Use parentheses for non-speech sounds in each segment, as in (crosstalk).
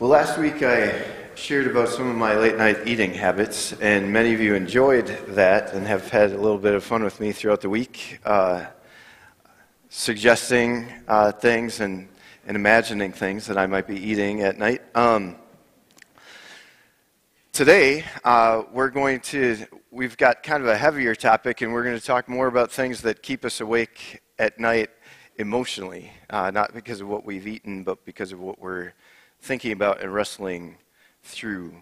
Well, last week I shared about some of my late night eating habits, and many of you enjoyed that and have had a little bit of fun with me throughout the week, uh, suggesting uh, things and, and imagining things that I might be eating at night. Um, today, uh, we're going to, we've got kind of a heavier topic, and we're going to talk more about things that keep us awake at night emotionally, uh, not because of what we've eaten, but because of what we're thinking about and wrestling through.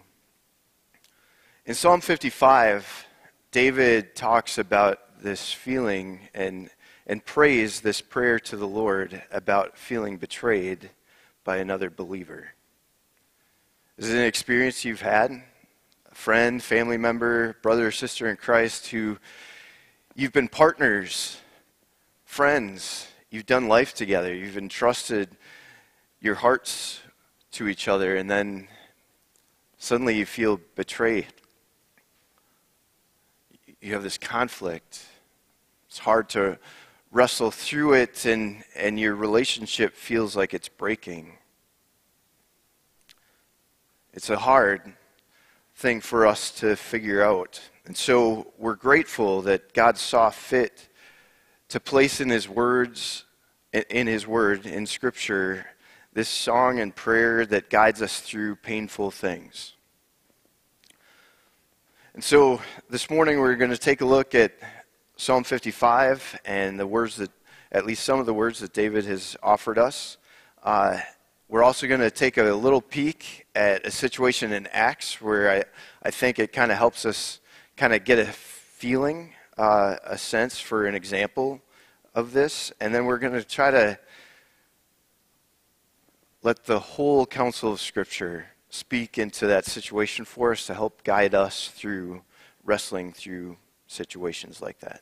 In Psalm 55, David talks about this feeling and, and prays this prayer to the Lord about feeling betrayed by another believer. Is it an experience you've had? A friend, family member, brother or sister in Christ who you've been partners, friends, you've done life together, you've entrusted your hearts to each other, and then suddenly you feel betrayed. You have this conflict. It's hard to wrestle through it, and, and your relationship feels like it's breaking. It's a hard thing for us to figure out. And so we're grateful that God saw fit to place in His words, in His Word, in Scripture, this song and prayer that guides us through painful things. And so this morning we're going to take a look at Psalm 55 and the words that, at least some of the words that David has offered us. Uh, we're also going to take a little peek at a situation in Acts where I, I think it kind of helps us kind of get a feeling, uh, a sense for an example of this. And then we're going to try to let the whole counsel of Scripture speak into that situation for us to help guide us through wrestling through situations like that.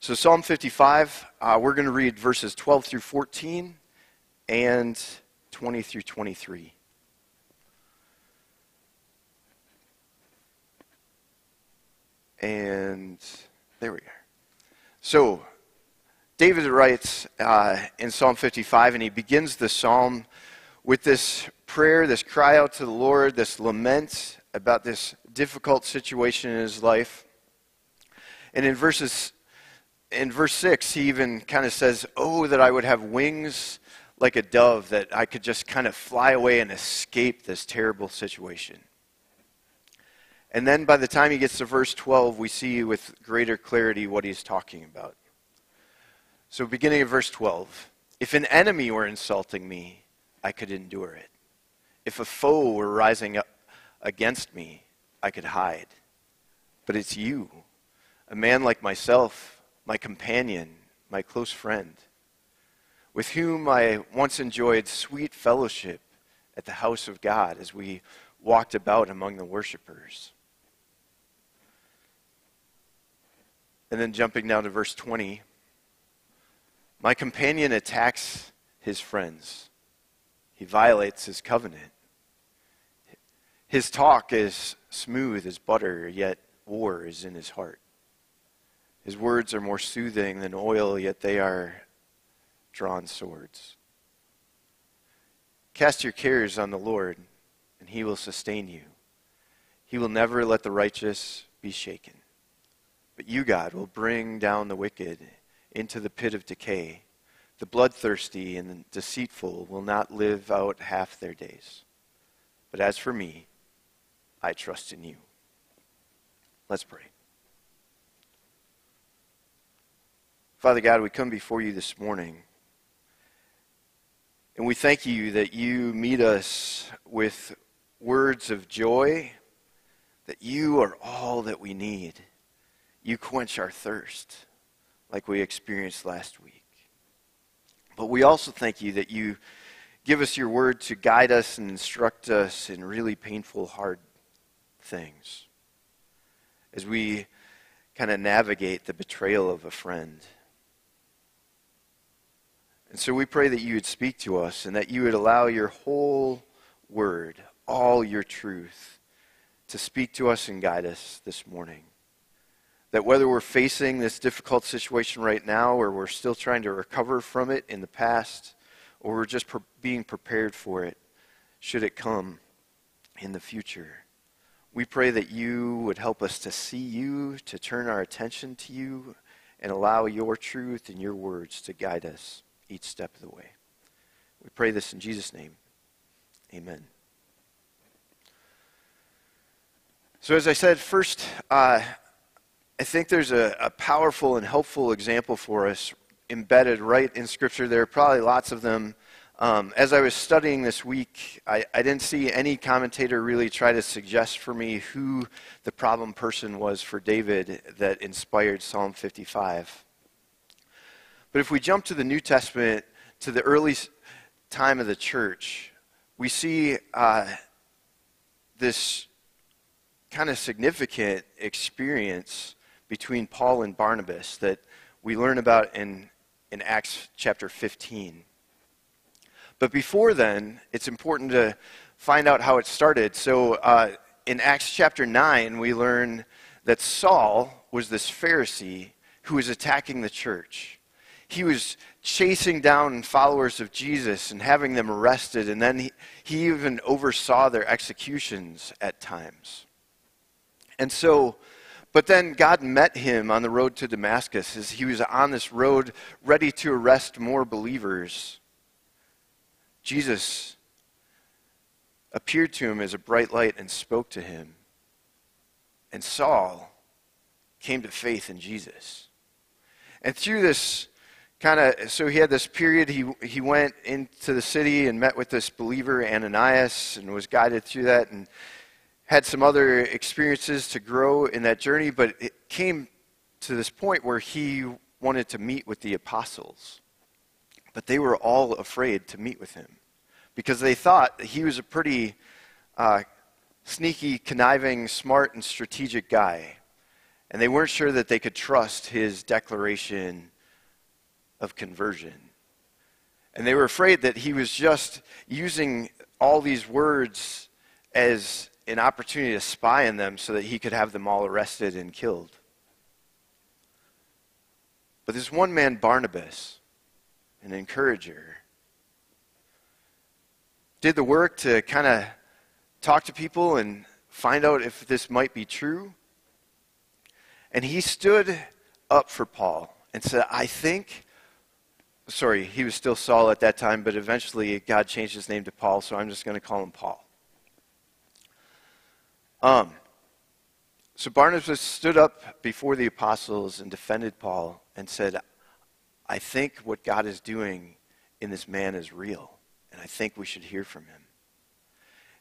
So, Psalm 55, uh, we're going to read verses 12 through 14 and 20 through 23. And there we are. So, David writes uh, in Psalm 55, and he begins the psalm with this prayer, this cry out to the Lord, this lament about this difficult situation in his life. And in verses in verse 6, he even kind of says, Oh, that I would have wings like a dove, that I could just kind of fly away and escape this terrible situation. And then by the time he gets to verse 12, we see with greater clarity what he's talking about. So, beginning of verse 12 If an enemy were insulting me, I could endure it. If a foe were rising up against me, I could hide. But it's you, a man like myself, my companion, my close friend, with whom I once enjoyed sweet fellowship at the house of God as we walked about among the worshippers. And then jumping down to verse 20 my companion attacks his friends, he violates his covenant. His talk is smooth as butter, yet war is in his heart. His words are more soothing than oil, yet they are drawn swords. Cast your cares on the Lord, and he will sustain you. He will never let the righteous be shaken. But you, God, will bring down the wicked into the pit of decay. The bloodthirsty and deceitful will not live out half their days. But as for me, I trust in you. Let's pray. Father God, we come before you this morning. And we thank you that you meet us with words of joy, that you are all that we need. You quench our thirst like we experienced last week. But we also thank you that you give us your word to guide us and instruct us in really painful, hard things as we kind of navigate the betrayal of a friend. And so we pray that you would speak to us and that you would allow your whole word, all your truth, to speak to us and guide us this morning. That whether we're facing this difficult situation right now or we're still trying to recover from it in the past or we're just pre- being prepared for it, should it come in the future. We pray that you would help us to see you, to turn our attention to you, and allow your truth and your words to guide us each step of the way. We pray this in Jesus' name. Amen. So, as I said, first, uh, I think there's a, a, powerful and helpful example for us embedded right in Scripture. There are probably lots of them. Um, as I was studying this week, I, I, didn't see any commentator really try to suggest for me who the problem person was for David that inspired Psalm 55. But if we jump to the New Testament, to the early time of the church, we see uh, this kind of significant experience between Paul and Barnabas that we learn about in, in Acts chapter 15. But before then, it's important to find out how it started. So uh, in Acts chapter 9, we learn that Saul was this Pharisee who was attacking the church. He was chasing down followers of Jesus and having them arrested, and then he, he even oversaw their executions at times. And so but then God met him on the road to Damascus as he was on this road ready to arrest more believers. Jesus appeared to him as a bright light and spoke to him. And Saul came to faith in Jesus. And through this kind of, so he had this period, he, he went into the city and met with this believer, Ananias, and was guided through that. And had some other experiences to grow in that journey, but it came to this point where he wanted to meet with the apostles. But they were all afraid to meet with him because they thought he was a pretty uh, sneaky, conniving, smart, and strategic guy. And they weren't sure that they could trust his declaration of conversion. And they were afraid that he was just using all these words as an opportunity to spy on them so that he could have them all arrested and killed. But this one man, Barnabas, an encourager, did the work to kind of talk to people and find out if this might be true. And he stood up for Paul and said, I think, sorry, he was still Saul at that time, but eventually God changed his name to Paul, so I'm just going to call him Paul. Um, so Barnabas stood up before the apostles and defended Paul and said, I think what God is doing in this man is real, and I think we should hear from him.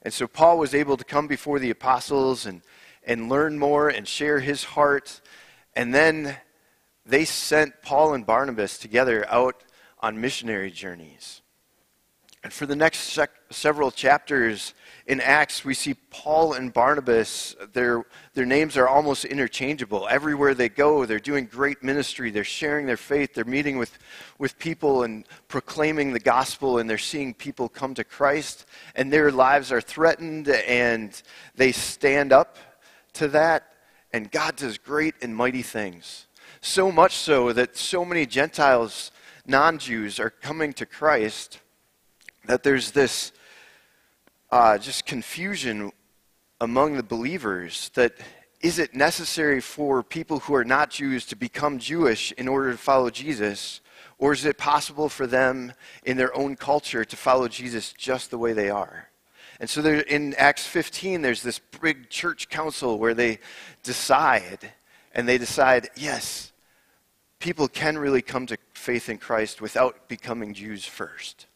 And so Paul was able to come before the apostles and, and learn more and share his heart. And then they sent Paul and Barnabas together out on missionary journeys. And for the next sec- several chapters in Acts, we see Paul and Barnabas, their, their names are almost interchangeable. Everywhere they go, they're doing great ministry. They're sharing their faith. They're meeting with, with people and proclaiming the gospel, and they're seeing people come to Christ. And their lives are threatened, and they stand up to that. And God does great and mighty things. So much so that so many Gentiles, non Jews, are coming to Christ that there's this uh, just confusion among the believers that is it necessary for people who are not Jews to become Jewish in order to follow Jesus? Or is it possible for them in their own culture to follow Jesus just the way they are? And so there, in Acts 15, there's this big church council where they decide, and they decide, yes, people can really come to faith in Christ without becoming Jews first.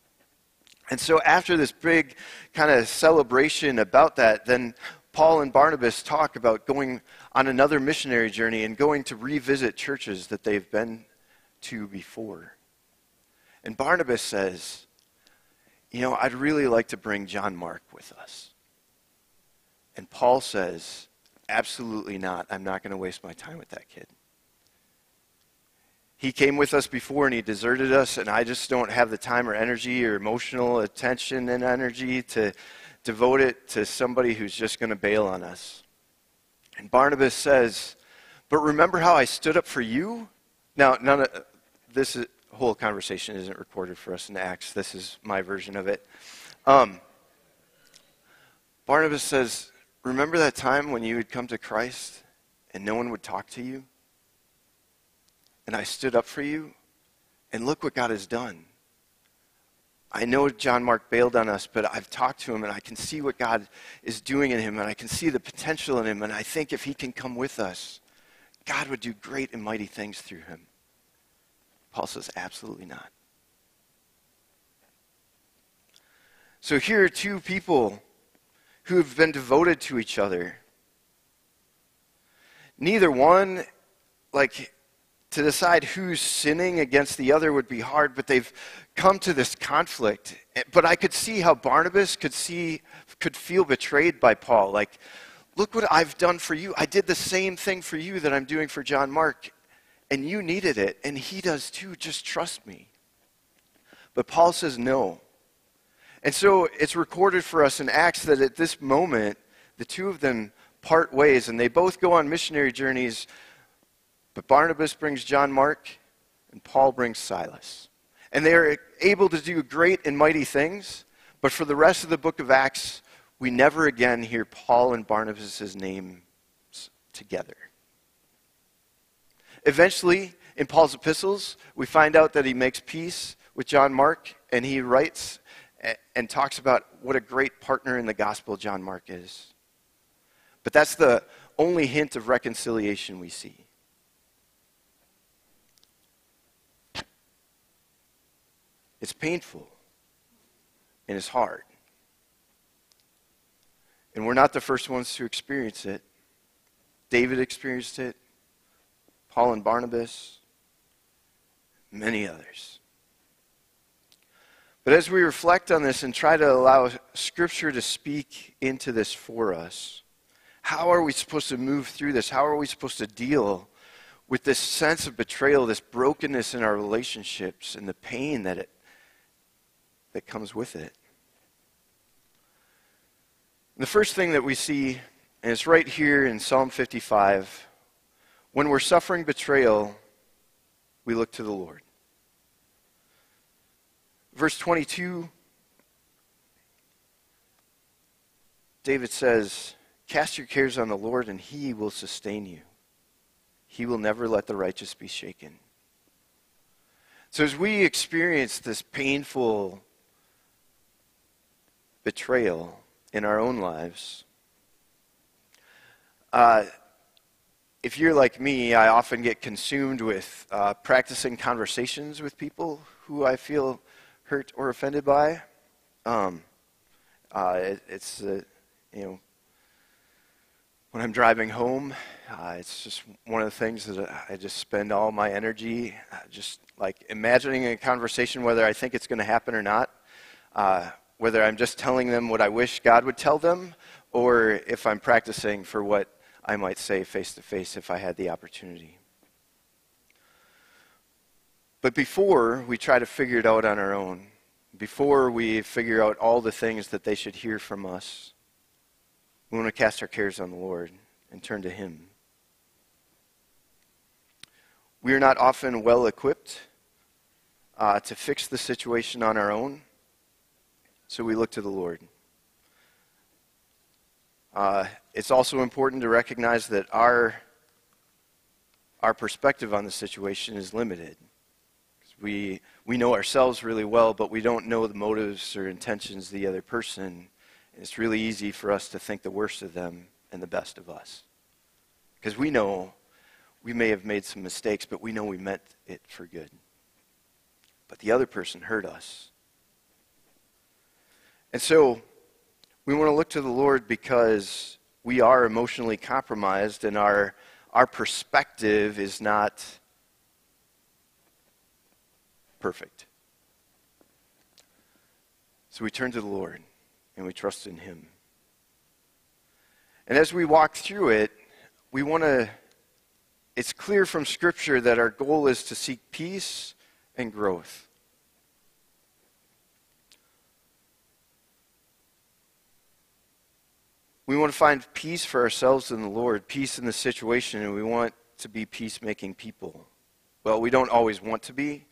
And so, after this big kind of celebration about that, then Paul and Barnabas talk about going on another missionary journey and going to revisit churches that they've been to before. And Barnabas says, You know, I'd really like to bring John Mark with us. And Paul says, Absolutely not. I'm not going to waste my time with that kid. He came with us before and he deserted us, and I just don't have the time or energy or emotional attention and energy to devote it to somebody who's just going to bail on us. And Barnabas says, But remember how I stood up for you? Now, none of this is, whole conversation isn't recorded for us in Acts. This is my version of it. Um, Barnabas says, Remember that time when you would come to Christ and no one would talk to you? And I stood up for you? And look what God has done. I know John Mark bailed on us, but I've talked to him and I can see what God is doing in him and I can see the potential in him. And I think if he can come with us, God would do great and mighty things through him. Paul says, absolutely not. So here are two people who have been devoted to each other. Neither one, like, to decide who's sinning against the other would be hard, but they've come to this conflict. Eh, but I could see how Barnabas could see, could feel betrayed by Paul. Like, look what I've done for you. I did the same thing for you that I'm doing for John Mark, and you needed it, and he does too. Just trust me. But Paul says no. And so it's recorded for us in Acts that at this moment, the two of them part ways, and they both go on missionary journeys but Barnabas brings John Mark, and Paul brings Silas. And they are able to do great and mighty things, but for the rest of the book of Acts, we never again hear Paul and Barnabas' names together. Eventually, in Paul's epistles, we find out that he makes peace with John Mark, and he writes and talks about what a great partner in the gospel John Mark is. But that's the only hint of reconciliation we see. It's painful and it's hard. And we're not the first ones to experience it. David experienced it, Paul and Barnabas, many others. But as we reflect on this and try to allow Scripture to speak into this for us, how are we supposed to move through this? How are we supposed to deal with this sense of betrayal, this brokenness in our relationships, and the pain that it that comes with it. The first thing that we see, and it's right here in Psalm 55, when we're suffering betrayal, we look to the Lord. Verse 22, David says, Cast your cares on the Lord, and he will sustain you. He will never let the righteous be shaken. So, as we experience this painful betrayal in our own lives. Uh, if you're like me, I often get consumed with uh, practicing conversations with people who I feel hurt or offended by. Um, uh, it, it's, uh, you know, when I'm driving home, uh, it's just one of the things that I just spend all my energy uh, just like imagining a conversation, whether I think it's going to happen or not. Whether I'm just telling them what I wish God would tell them, or if I'm practicing for what I might say face to face if I had the opportunity. But before we try to figure it out on our own, before we figure out all the things that they should hear from us, we want to cast our cares on the Lord and turn to Him. We are not often well equipped uh, to fix the situation on our own. So we look to the Lord. Uh, it's also important to recognize that our, our perspective on the situation is limited. We, we know ourselves really well, but we don't know the motives or intentions of the other person. And it's really easy for us to think the worst of them and the best of us. Because we know we may have made some mistakes, but we know we meant it for good. But the other person hurt us and so we want to look to the Lord because we are emotionally compromised and our, our perspective is not perfect. So we turn to the Lord and we trust in Him. And as we walk through it, we want to, it's clear from Scripture that our goal is to seek peace and growth. We want to find peace for ourselves in the Lord, peace in the situation, and we want to be peacemaking people. Well, we don't always want to be,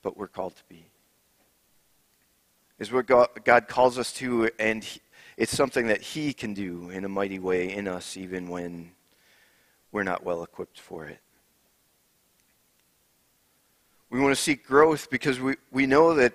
but we're called to be. Is what God, calls us to, and it's something that He can do in a mighty way in us, even when we're not well equipped for it. We want to seek growth because we, we know that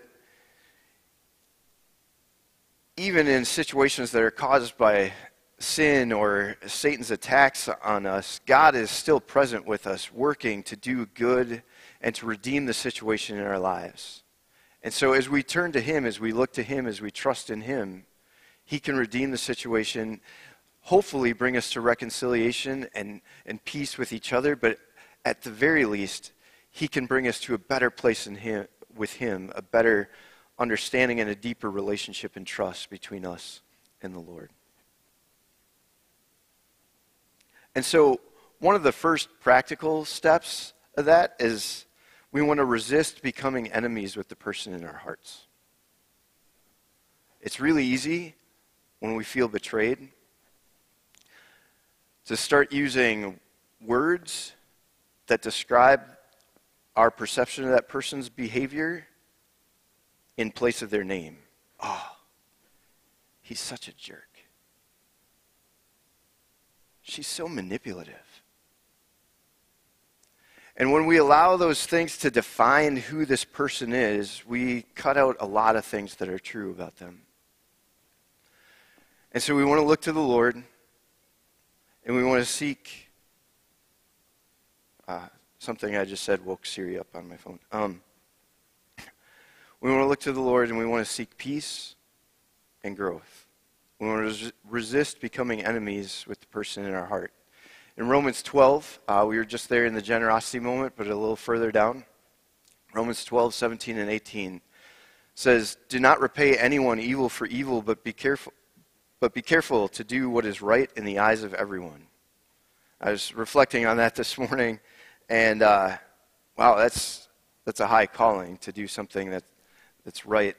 even in situations that are caused by sin or Satan's attacks on us, God is still present with us, working to do good and to redeem the situation in our lives. And so, as we turn to Him, as we look to Him, as we trust in Him, He can redeem the situation, hopefully, bring us to reconciliation and, and peace with each other, but at the very least, He can bring us to a better place in him, with Him, a better understanding and a deeper relationship and trust between us and the Lord. And so, one of the first practical steps of that is we want to resist becoming enemies with the person in our hearts. It's really easy when we feel betrayed to start using words that describe our perception of that person's behavior in place of their name. Oh, he's such a jerk. She's so manipulative. And when we allow those things to define who this person is, we cut out a lot of things that are true about them. And so we want to look to the Lord and we want to seek uh, something I just said woke Siri up on my phone. Um, we want to look to the Lord and we want to seek peace and growth. We want to resist becoming enemies with the person in our heart. In Romans 12, uh, we were just there in the generosity moment, but a little further down. Romans 12, 17, and 18 says, Do not repay anyone evil for evil, but be careful, but be careful to do what is right in the eyes of everyone. I was reflecting on that this morning, and uh, wow, that's, that's a high calling to do something that that's right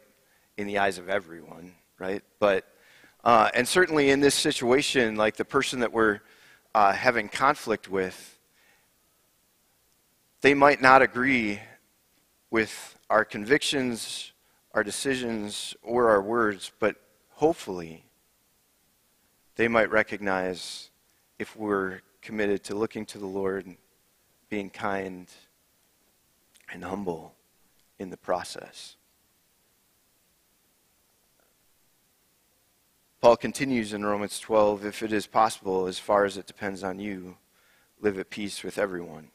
in the eyes of everyone, right? But, uh, and certainly in this situation, like the person that we're uh, having conflict with, they might not agree with our convictions, our decisions, or our words, but hopefully they might recognize if we're committed to looking to the Lord, being kind and humble in the process. Paul continues in Romans 12 if it is possible, as far as it depends on you, live at peace with everyone.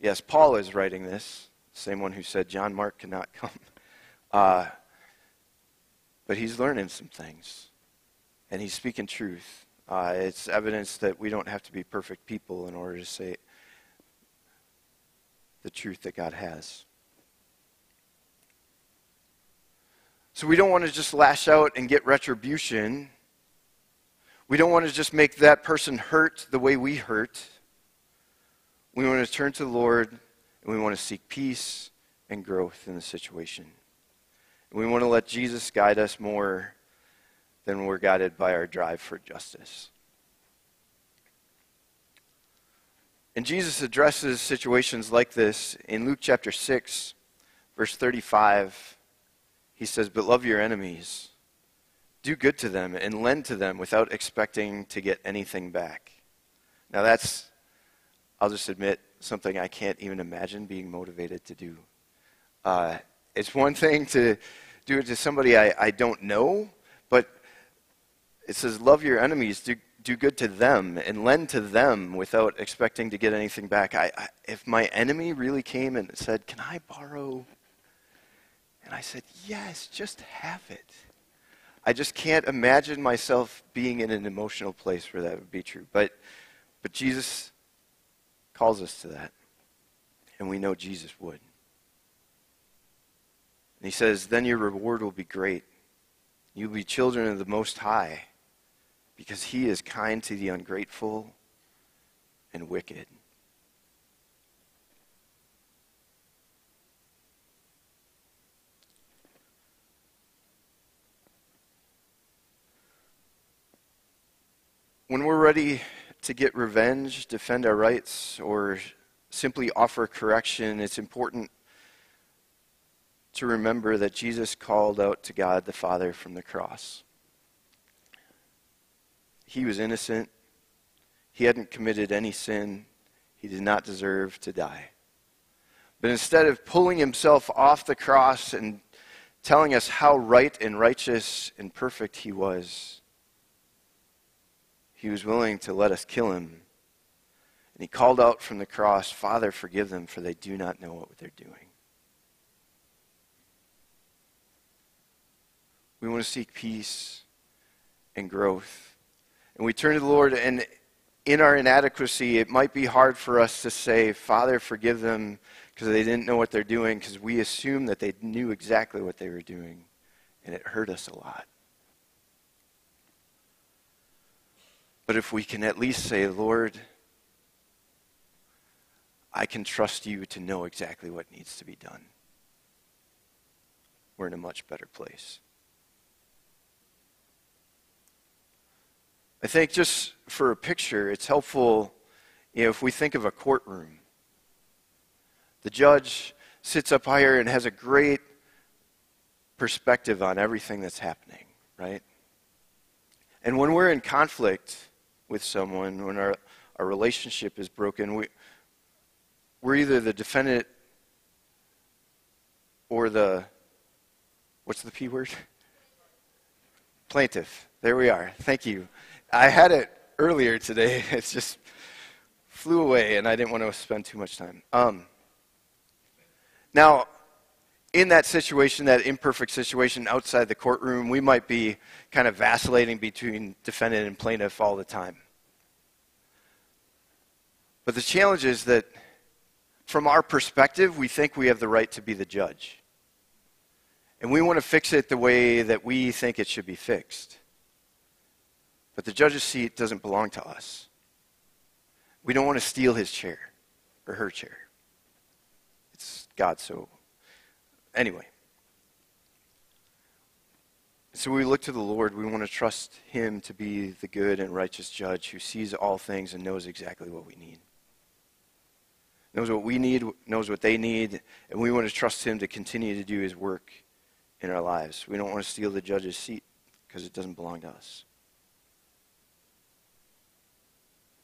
Yes, Paul is writing this, same one who said John Mark cannot (laughs) come. Uh, but he's learning some things, and he's speaking truth. Uh, it's evidence that we don't have to be perfect people in order to say the truth that God has. So we don't want to just lash out and get retribution. We don't want to just make that person hurt the way we hurt. We want to turn to the Lord and we want to seek peace and growth in the situation. And we want to let Jesus guide us more than we're guided by our drive for justice. And Jesus addresses situations like this in Luke chapter 6, verse 35 he says, But love your enemies. Do good to them and lend to them without expecting to get anything back. Now, that's, I'll just admit, something I can't even imagine being motivated to do. Uh, it's one thing to do it to somebody I, I don't know, but it says, Love your enemies. Do, do good to them and lend to them without expecting to get anything back. I, I, if my enemy really came and said, Can I borrow and I said, Yes, just have it. I just can't imagine myself being in an emotional place where that would be true. But, but Jesus calls us to that. And we know Jesus would. And he says, Then your reward will be great. You'll be children of the Most High because he is kind to the ungrateful and wicked. When we're ready to get revenge, defend our rights, or simply offer correction, it's important to remember that Jesus called out to God the Father from the cross. he was innocent. He hadn't committed any sin. He did not deserve to die. But instead of pulling himself off the cross and telling us how right and righteous and perfect he was, he was willing to let us kill him. And he called out from the cross, Father, forgive them, for they do not know what they're doing. We want to seek peace and growth. And we turn to the Lord, and in our inadequacy, it might be hard for us to say, Father, forgive them because they didn't know what they're doing, because we assume that they knew exactly what they were doing, and it hurt us a lot. But if we can at least say, Lord, I can trust you to know exactly what needs to be done, we're in a much better place. I think just for a picture, it's helpful you know, if we think of a courtroom. The judge sits up higher and has a great perspective on everything that's happening, right? And when we're in conflict with someone, when our, our relationship is broken, we, we're either the defendant or the, what's the P word? Plaintiff. There we are. Thank you. I had it earlier today. (laughs) It just flew away, and I didn't want to spend too much time. Um, now, in that situation, that imperfect situation outside the courtroom, we might be kind of vacillating between defendant and plaintiff all the time. But the challenge is that from our perspective, we think we have the right to be the judge. And we want to fix it the way that we think it should be fixed. But the judge's seat doesn't belong to us. We don't want to steal his chair or her chair. It's God, so. Anyway. So we look to the Lord. We want to trust him to be the good and righteous judge who sees all things and knows exactly what we need. Knows what we need, knows what they need, and we want to trust him to continue to do his work in our lives. We don't want to steal the judge's seat because it doesn't belong to us.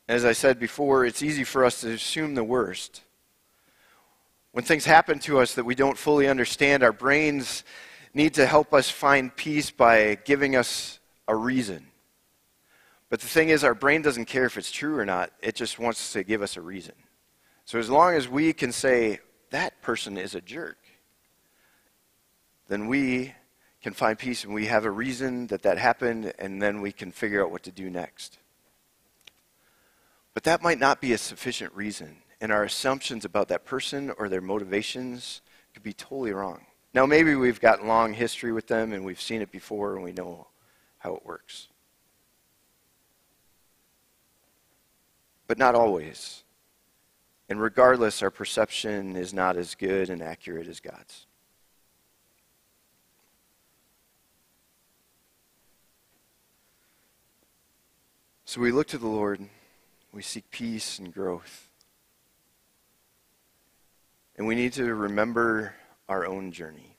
As I said before, it's easy for us to assume the worst. When things happen to us that we don't fully understand, our brains need to help us find peace by giving us a reason. But the thing is, our brain doesn't care if it's true or not, it just wants to give us a reason. So as long as we can say, that person is a jerk, then we can find peace and we have a reason that that happened, and then we can figure out what to do next. But that might not be a sufficient reason, and our assumptions about that person or their motivations could be totally wrong. Now, maybe we've got long history with them and we've seen it before and we know how it works. But not always. And regardless, our perception is not as good and accurate as God's. So we look to the Lord. We seek peace and growth. And we need to remember our own journey.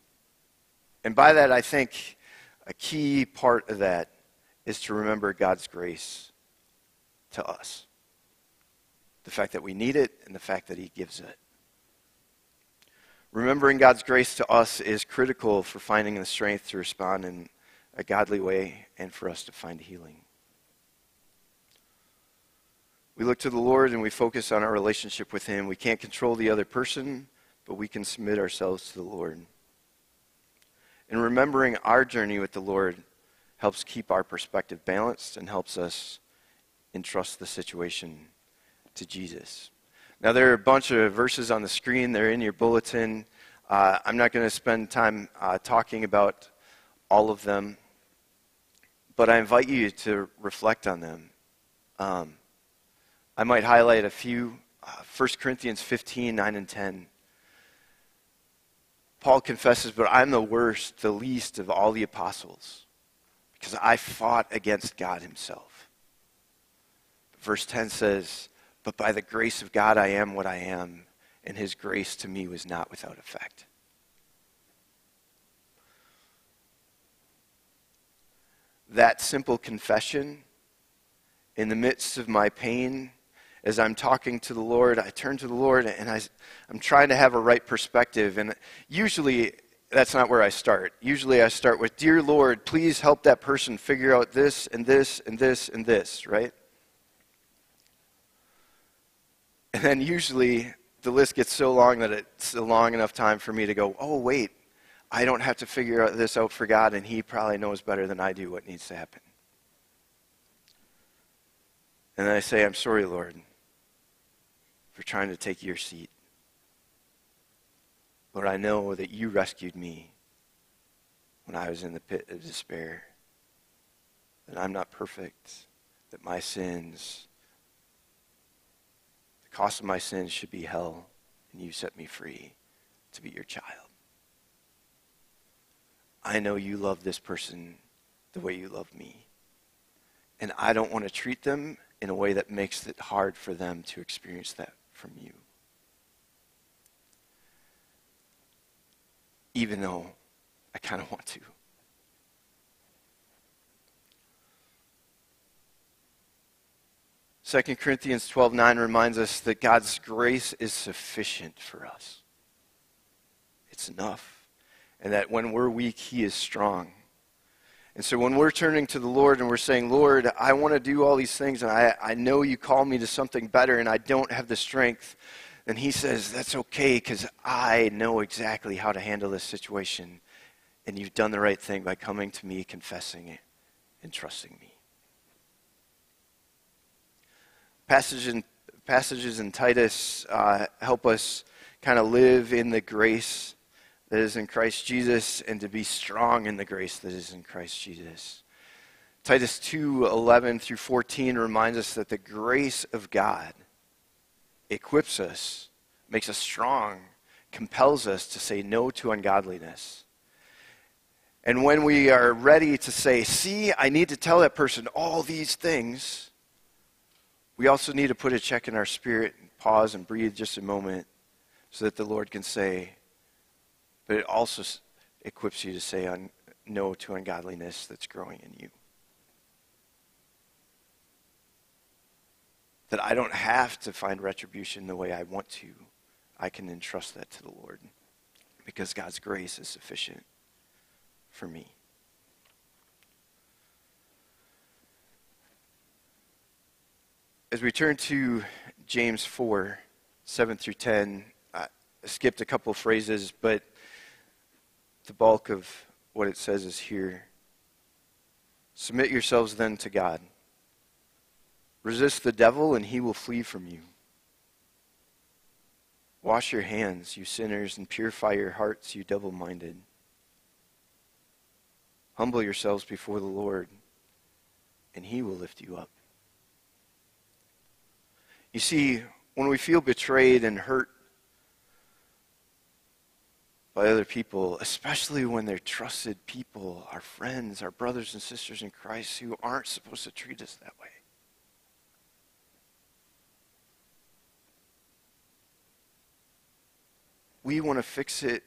And by that, I think a key part of that is to remember God's grace to us. The fact that we need it and the fact that He gives it. Remembering God's grace to us is critical for finding the strength to respond in a godly way and for us to find healing. We look to the Lord and we focus on our relationship with Him. We can't control the other person, but we can submit ourselves to the Lord. And remembering our journey with the Lord helps keep our perspective balanced and helps us entrust the situation to Jesus. Now, there are a bunch of verses on the screen, they're in your bulletin. Uh, I'm not going to spend time uh, talking about all of them, but I invite you to reflect on them. Um, I might highlight a few. Uh, 1 Corinthians 15, 9 and 10. Paul confesses, but I'm the worst, the least of all the apostles, because I fought against God himself. Verse 10 says, But by the grace of God I am what I am, and his grace to me was not without effect. That simple confession In the midst of my pain, as I'm talking to the Lord, I turn to the Lord and I, I'm trying to have a right perspective. And usually that's not where I start. Usually I start with, Dear Lord, please help that person figure out this and this and this and this, right? And then usually the list gets so long that it's a long enough time for me to go, oh, wait, I don't have to figure this out for God, and He probably knows better than I do what needs to happen. And then I say, I'm sorry, Lord, for trying to take your seat. Lord, I know that you rescued me when I was in the pit of despair, that I'm not perfect, that my sins the cost of my sins should be hell, and you set me free to be your child. I know you love this person the way you love me. And I don't want to treat them in a way that makes it hard for them to experience that from you. Even though I kind of want to. 2 Corinthians 12:9 reminds us that God's grace is sufficient for us. It's enough. And that when we're weak, he is strong. And so when we're turning to the Lord and we're saying, Lord, I want to do all these things, and I, I know you call me to something better, and I don't have the strength, then he says, That's okay, because I know exactly how to handle this situation. And you've done the right thing by coming to me, confessing it, and trusting me. Passage in, passages in Titus uh, help us kind of live in the grace that is in Christ Jesus and to be strong in the grace that is in Christ Jesus. Titus 2:11 through 14 reminds us that the grace of God equips us, makes us strong, compels us to say no to ungodliness. And when we are ready to say, See, I need to tell that person all these things, we also need to put a check in our spirit and pause and breathe just a moment so that the Lord can say, but it also equips you to say un- no to ungodliness that's growing in you. That I don't have to find retribution the way I want to. I can entrust that to the Lord because God's grace is sufficient for me. As we turn to James 4, 7 through 10, I skipped a couple phrases, but the bulk of what it says is here. Submit yourselves then to God. Resist the devil, and he will flee from you. Wash your hands, you sinners, and purify your hearts, you double minded. Humble yourselves before the Lord, and he will lift you up. You see, when we feel betrayed and hurt by other people, especially when they're trusted people, our friends, our brothers and sisters in Christ who aren't supposed to treat us that way. We want to fix it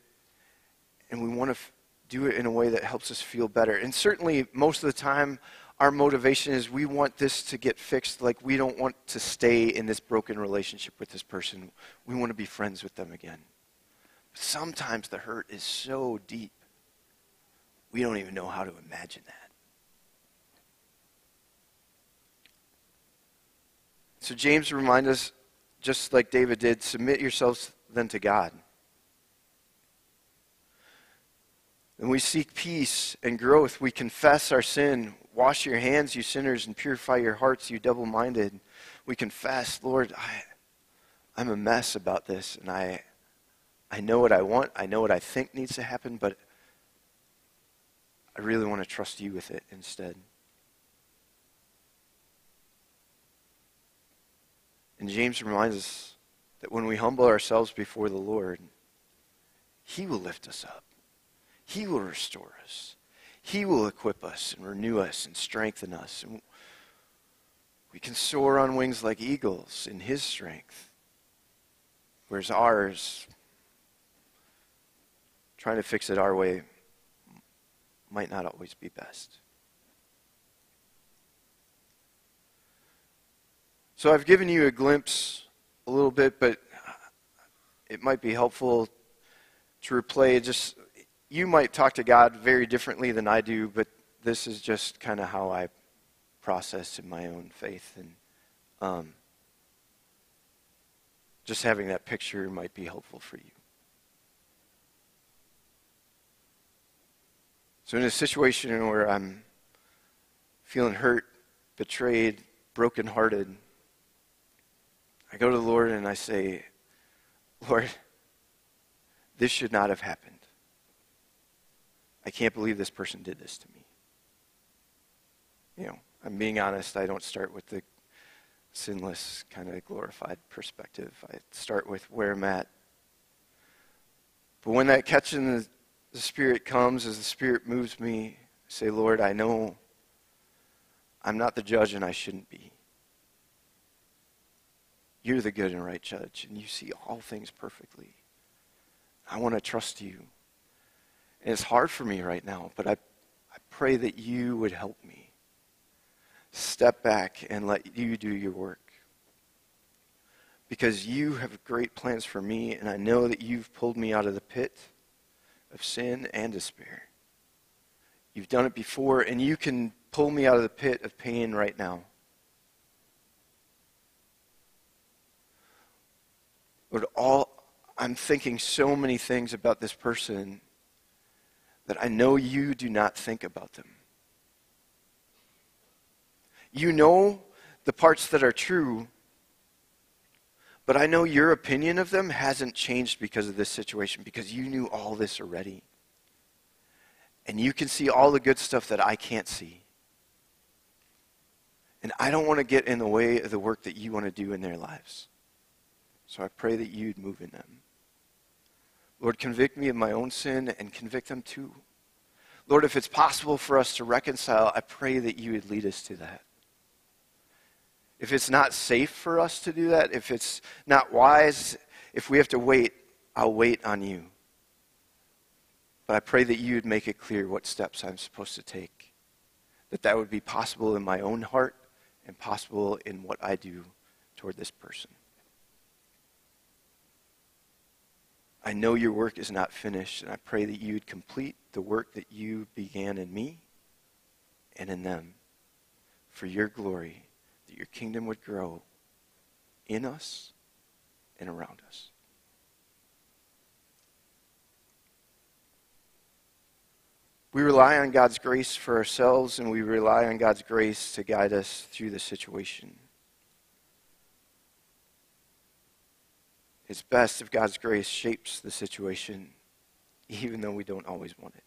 and we want to f- do it in a way that helps us feel better. And certainly, most of the time, our motivation is we want this to get fixed. Like, we don't want to stay in this broken relationship with this person. We want to be friends with them again. Sometimes the hurt is so deep, we don't even know how to imagine that. So, James reminds us, just like David did, submit yourselves then to God. And we seek peace and growth. We confess our sin. Wash your hands, you sinners, and purify your hearts, you double minded. We confess, Lord, I, I'm a mess about this, and I, I know what I want. I know what I think needs to happen, but I really want to trust you with it instead. And James reminds us that when we humble ourselves before the Lord, He will lift us up, He will restore us. He will equip us and renew us and strengthen us. And we can soar on wings like eagles in His strength, whereas ours, trying to fix it our way, might not always be best. So I've given you a glimpse a little bit, but it might be helpful to replay just you might talk to God very differently than I do, but this is just kind of how I process in my own faith. And um, just having that picture might be helpful for you. So, in a situation where I'm feeling hurt, betrayed, brokenhearted, I go to the Lord and I say, Lord, this should not have happened. I can't believe this person did this to me. You know, I'm being honest. I don't start with the sinless, kind of glorified perspective. I start with where I'm at. But when that catching the, the Spirit comes, as the Spirit moves me, say, Lord, I know I'm not the judge and I shouldn't be. You're the good and right judge, and you see all things perfectly. I want to trust you. And it's hard for me right now, but I, I pray that you would help me. Step back and let you do your work. Because you have great plans for me, and I know that you've pulled me out of the pit of sin and despair. You've done it before, and you can pull me out of the pit of pain right now. Lord, all I'm thinking so many things about this person that I know you do not think about them. You know the parts that are true, but I know your opinion of them hasn't changed because of this situation, because you knew all this already. And you can see all the good stuff that I can't see. And I don't want to get in the way of the work that you want to do in their lives. So I pray that you'd move in them. Lord, convict me of my own sin and convict them too. Lord, if it's possible for us to reconcile, I pray that you would lead us to that. If it's not safe for us to do that, if it's not wise, if we have to wait, I'll wait on you. But I pray that you would make it clear what steps I'm supposed to take. That that would be possible in my own heart and possible in what I do toward this person. I know your work is not finished, and I pray that you would complete the work that you began in me and in them for your glory, your kingdom would grow in us and around us. We rely on God's grace for ourselves, and we rely on God's grace to guide us through the situation. It's best if God's grace shapes the situation, even though we don't always want it.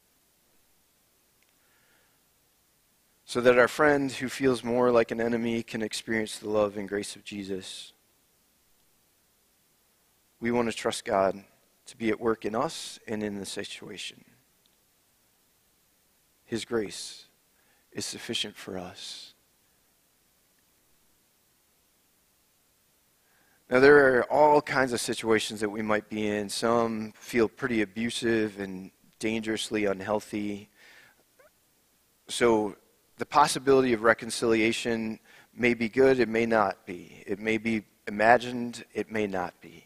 So that our friend who feels more like an enemy can experience the love and grace of Jesus. We want to trust God to be at work in us and in the situation. His grace is sufficient for us. Now, there are all kinds of situations that we might be in. Some feel pretty abusive and dangerously unhealthy. So, the possibility of reconciliation may be good, it may not be. It may be imagined, it may not be.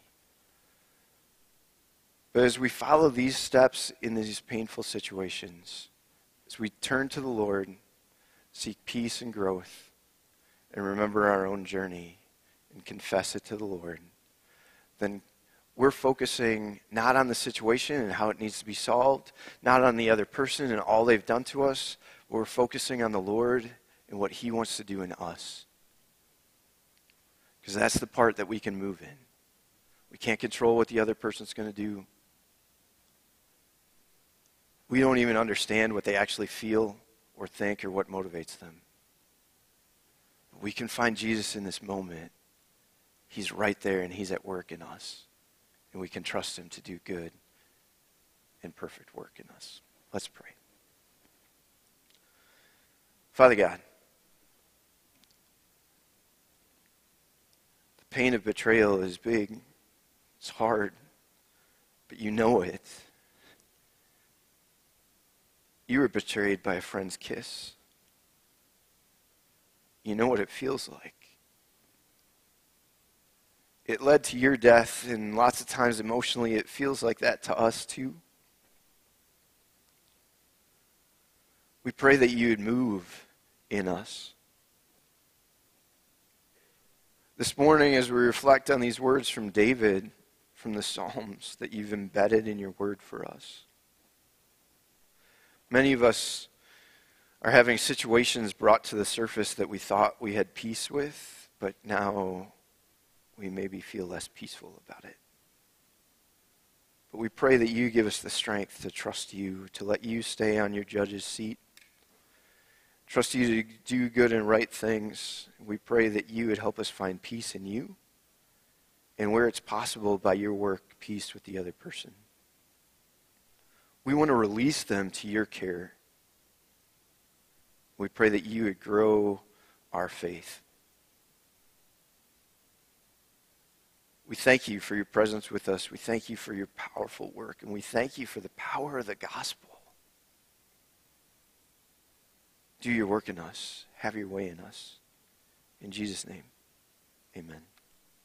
But as we follow these steps in these painful situations, as we turn to the Lord, seek peace and growth, and remember our own journey, and confess it to the Lord, then we're focusing not on the situation and how it needs to be solved, not on the other person and all they've done to us. We're focusing on the Lord and what He wants to do in us. Because that's the part that we can move in. We can't control what the other person's going to do. We don't even understand what they actually feel or think or what motivates them. But we can find Jesus in this moment He's right there and He's at work in us. And we can trust Him to do good and perfect work in us. Let's pray. Father God, the pain of betrayal is big, it's hard, but you know it. You were betrayed by a friend's kiss. You know what it feels like. it led to your death, and lots of times emotionally it feels like that to us too. We pray that you would move in us. This morning, as we reflect on these words from David, from the Psalms that you've embedded in your word for us, many of us are having situations brought to the surface that we thought we had peace with, but now we maybe feel less peaceful about it. But we pray that you give us the strength to trust you, to let you stay on your judge's seat, trust you to do good and right things. We pray that you would help us find peace in you, and where it's possible by your work, peace with the other person. We want to release them to your care. We pray that you would grow our faith. We thank you for your presence with us. We thank you for your powerful work. And we thank you for the power of the gospel. Do your work in us. Have your way in us. In Jesus' name, amen.